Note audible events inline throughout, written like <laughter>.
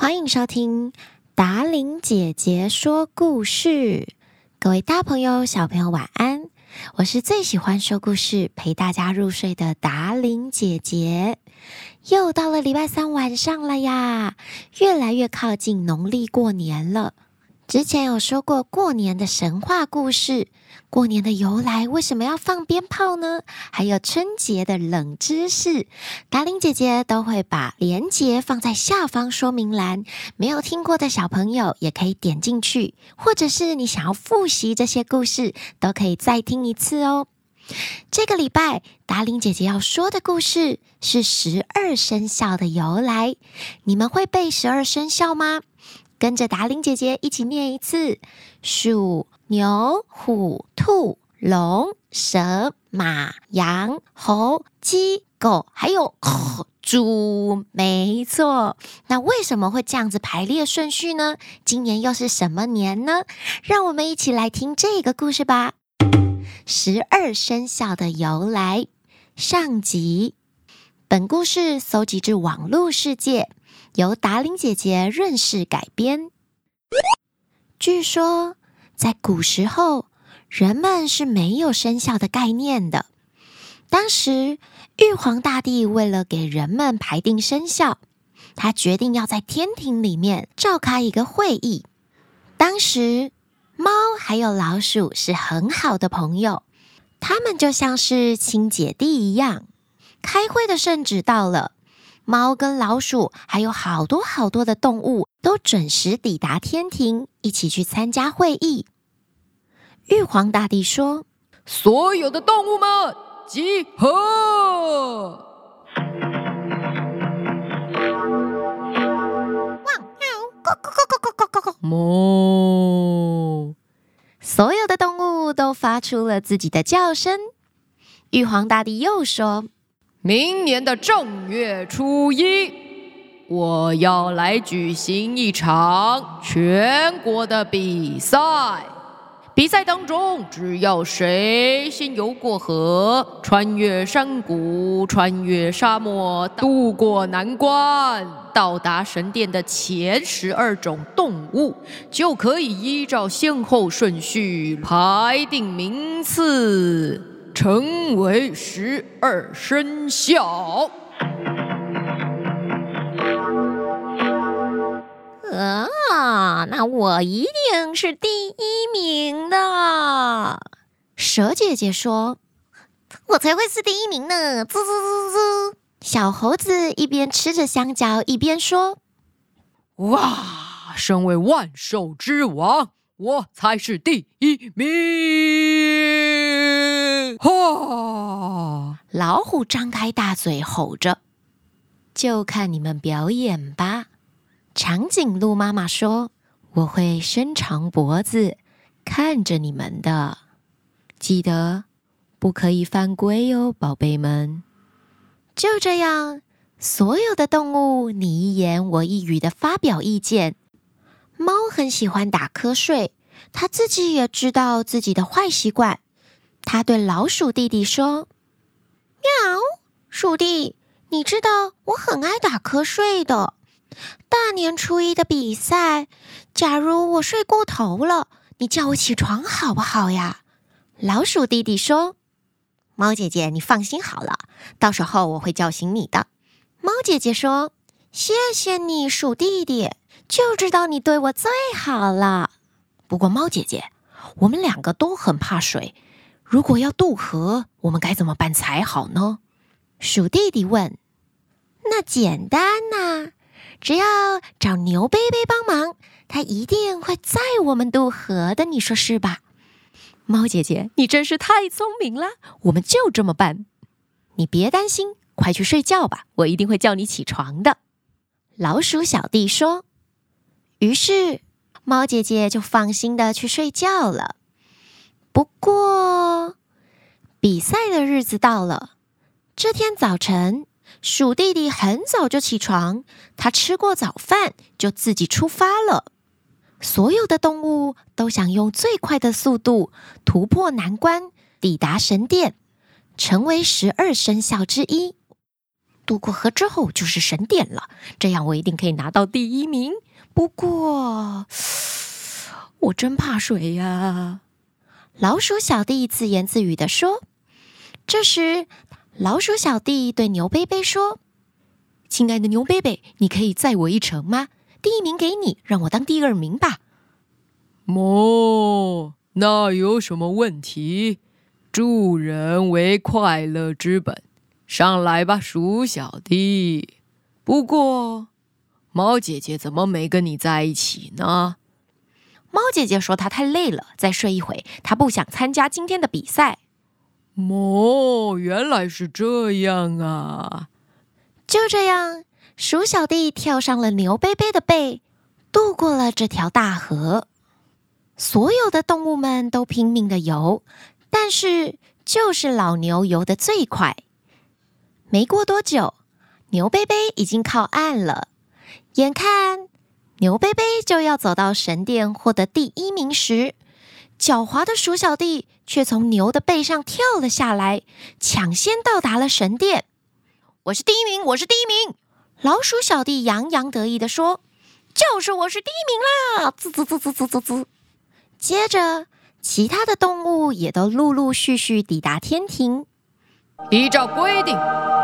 欢迎收听达琳姐姐说故事。各位大朋友、小朋友，晚安！我是最喜欢说故事、陪大家入睡的达琳姐姐。又到了礼拜三晚上了呀，越来越靠近农历过年了。之前有说过过年的神话故事，过年的由来，为什么要放鞭炮呢？还有春节的冷知识，达玲姐姐都会把连结放在下方说明栏。没有听过的小朋友也可以点进去，或者是你想要复习这些故事，都可以再听一次哦。这个礼拜，达玲姐姐要说的故事是十二生肖的由来。你们会背十二生肖吗？跟着达伶姐姐一起念一次：鼠、牛、虎、兔、龙、蛇、马、羊、猴、鸡、狗，还有 <coughs> 猪。没错。那为什么会这样子排列顺序呢？今年又是什么年呢？让我们一起来听这个故事吧。十二生肖的由来上集。本故事搜集至网络世界。由达令姐姐润饰改编。据说，在古时候，人们是没有生肖的概念的。当时，玉皇大帝为了给人们排定生肖，他决定要在天庭里面召开一个会议。当时，猫还有老鼠是很好的朋友，他们就像是亲姐弟一样。开会的圣旨到了。猫跟老鼠，还有好多好多的动物都准时抵达天庭，一起去参加会议。玉皇大帝说：“所有的动物们集合！”汪喵，咕咕咕咕咕咕咕咕，猫！所有的动物都发出了自己的叫声。玉皇大帝又说。明年的正月初一，我要来举行一场全国的比赛。比赛当中，只要谁先游过河、穿越山谷、穿越沙漠、渡过难关，到达神殿的前十二种动物，就可以依照先后顺序排定名次。成为十二生肖。啊，那我一定是第一名的。蛇姐姐说：“我才会是第一名呢！”滋滋滋滋。小猴子一边吃着香蕉，一边说：“哇，身为万兽之王，我才是第一名。”哈！老虎张开大嘴吼着：“就看你们表演吧！”长颈鹿妈妈说：“我会伸长脖子看着你们的，记得不可以犯规哦，宝贝们。”就这样，所有的动物你一言我一语的发表意见。猫很喜欢打瞌睡，它自己也知道自己的坏习惯。它对老鼠弟弟说：“喵，鼠弟，你知道我很爱打瞌睡的。大年初一的比赛，假如我睡过头了，你叫我起床好不好呀？”老鼠弟弟说：“猫姐姐，你放心好了，到时候我会叫醒你的。”猫姐姐说：“谢谢你，鼠弟弟，就知道你对我最好了。不过，猫姐姐，我们两个都很怕水。”如果要渡河，我们该怎么办才好呢？鼠弟弟问。那简单呐，只要找牛贝贝帮忙，他一定会载我们渡河的，你说是吧？猫姐姐，你真是太聪明了，我们就这么办。你别担心，快去睡觉吧，我一定会叫你起床的。老鼠小弟说。于是，猫姐姐就放心的去睡觉了。不过，比赛的日子到了。这天早晨，鼠弟弟很早就起床，他吃过早饭就自己出发了。所有的动物都想用最快的速度突破难关，抵达神殿，成为十二生肖之一。渡过河之后就是神殿了，这样我一定可以拿到第一名。不过，我真怕水呀！老鼠小弟自言自语地说。这时，老鼠小弟对牛贝贝说：“亲爱的牛贝贝，你可以载我一程吗？第一名给你，让我当第二名吧。”“哦，那有什么问题？助人为快乐之本。”上来吧，鼠小弟。不过，猫姐姐怎么没跟你在一起呢？猫姐姐说她太累了，再睡一会。她不想参加今天的比赛。哦，原来是这样啊！就这样，鼠小弟跳上了牛贝贝的背，渡过了这条大河。所有的动物们都拼命的游，但是就是老牛游得最快。没过多久，牛贝贝已经靠岸了。眼看牛贝贝就要走到神殿获得第一名时，狡猾的鼠小弟却从牛的背上跳了下来，抢先到达了神殿。我是第一名，我是第一名！老鼠小弟洋洋得意地说：“就是我是第一名啦！”滋滋滋滋滋滋滋。接着，其他的动物也都陆陆续续抵达天庭。依照规定，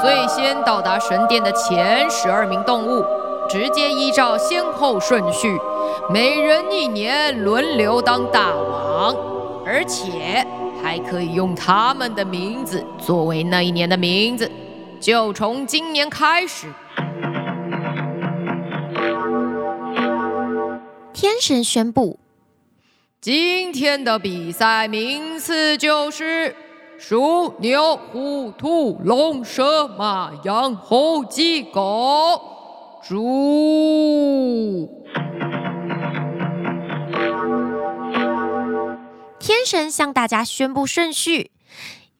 最先到达神殿的前十二名动物，直接依照先后顺序，每人一年轮流当大王，而且还可以用他们的名字作为那一年的名字。就从今年开始，天神宣布，今天的比赛名次就是。鼠、牛、虎、兔、龙、蛇、马、羊、猴、鸡、狗、猪。天神向大家宣布顺序，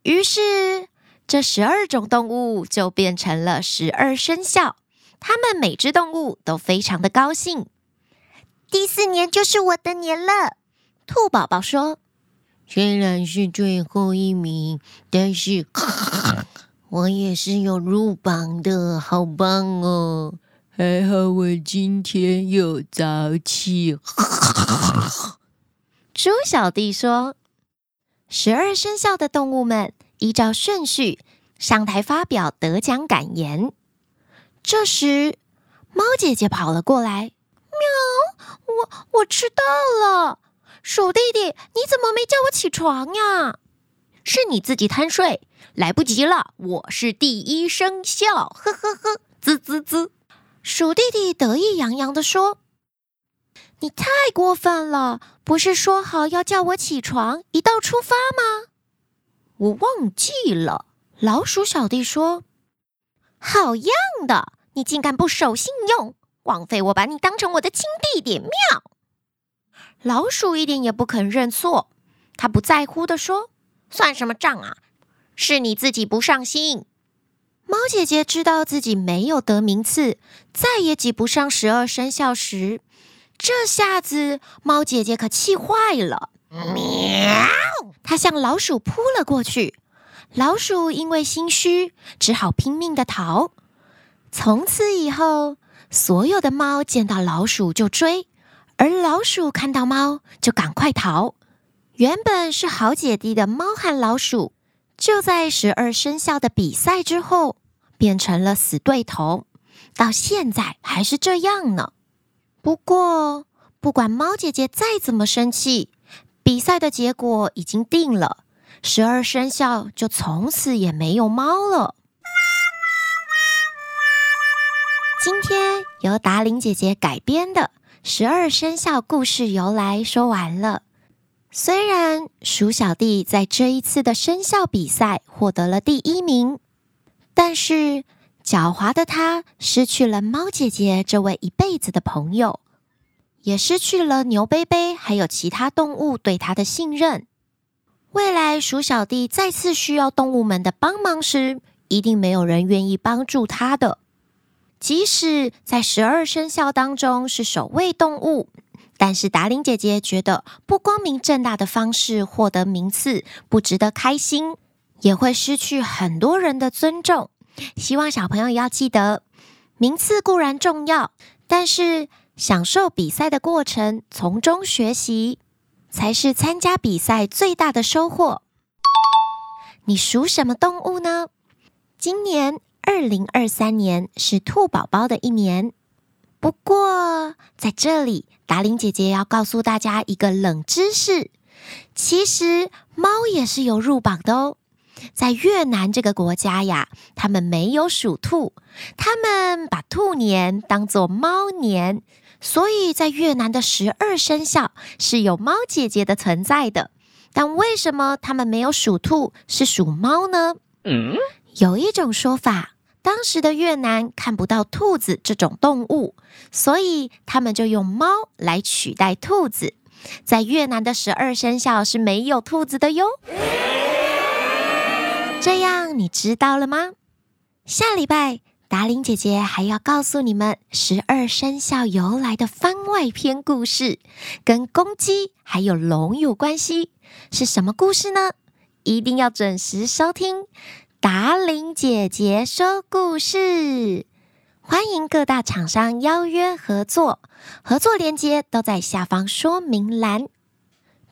于是这十二种动物就变成了十二生肖。他们每只动物都非常的高兴。第四年就是我的年了，兔宝宝说。虽然是最后一名，但是 <laughs> 我也是有入榜的，好棒哦！还好我今天有早起。猪小弟说：“十二生肖的动物们依照顺序上台发表得奖感言。”这时，猫姐姐跑了过来：“喵，我我迟到了。”鼠弟弟，你怎么没叫我起床呀？是你自己贪睡，来不及了。我是第一生肖，呵呵呵，滋滋滋。鼠弟弟得意洋洋地说：“你太过分了，不是说好要叫我起床，一道出发吗？”我忘记了。老鼠小弟说：“好样的，你竟敢不守信用！枉费我把你当成我的亲弟弟，喵！”老鼠一点也不肯认错，他不在乎地说：“算什么账啊？是你自己不上心。”猫姐姐知道自己没有得名次，再也挤不上十二生肖时，这下子猫姐姐可气坏了。喵！它向老鼠扑了过去，老鼠因为心虚，只好拼命地逃。从此以后，所有的猫见到老鼠就追。而老鼠看到猫就赶快逃。原本是好姐弟的猫和老鼠，就在十二生肖的比赛之后变成了死对头，到现在还是这样呢。不过，不管猫姐姐再怎么生气，比赛的结果已经定了，十二生肖就从此也没有猫了。今天由达伶姐姐改编的。十二生肖故事由来说完了。虽然鼠小弟在这一次的生肖比赛获得了第一名，但是狡猾的他失去了猫姐姐这位一辈子的朋友，也失去了牛贝贝还有其他动物对他的信任。未来鼠小弟再次需要动物们的帮忙时，一定没有人愿意帮助他的。即使在十二生肖当中是首位动物，但是达令姐姐觉得不光明正大的方式获得名次不值得开心，也会失去很多人的尊重，希望小朋友要记得，名次固然重要，但是享受比赛的过程，从中学习，才是参加比赛最大的收获。你属什么动物呢？今年二零二三年是兔宝宝的一年。不过在这里，达伶姐姐要告诉大家一个冷知识：其实猫也是有入榜的哦。在越南这个国家呀，他们没有属兔，他们把兔年当做猫年，所以在越南的十二生肖是有猫姐姐的存在的。但为什么他们没有属兔，是属猫呢？嗯，有一种说法，当时的越南看不到兔子这种动物，所以他们就用猫来取代兔子。在越南的十二生肖是没有兔子的哟。这样你知道了吗？下礼拜达玲姐姐还要告诉你们十二生肖由来的番外篇故事，跟公鸡还有龙有关系，是什么故事呢？一定要准时收听达玲姐姐说故事。欢迎各大厂商邀约合作，合作链接都在下方说明栏。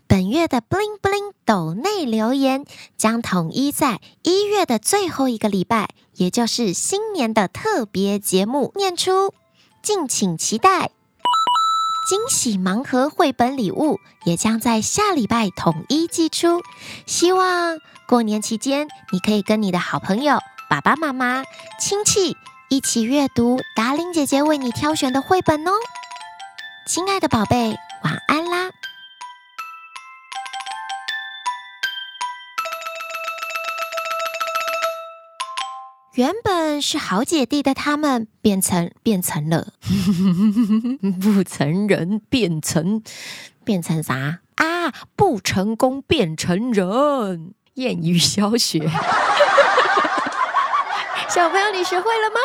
本月的 bling bling 抖内留言将统一在一月的最后一个礼拜，也就是新年的特别节目念出，敬请期待。惊喜盲盒绘本礼物也将在下礼拜统一寄出，希望过年期间你可以跟你的好朋友、爸爸妈妈、亲戚一起阅读达令姐姐为你挑选的绘本哦。亲爱的宝贝，晚安啦！原本是好姐弟的他们，变成变成了 <laughs> 不成人，变成变成啥啊？不成功变成人，谚语小学。<laughs> 小朋友，你学会了吗？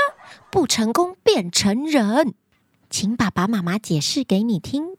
不成功变成人，请爸爸妈妈解释给你听。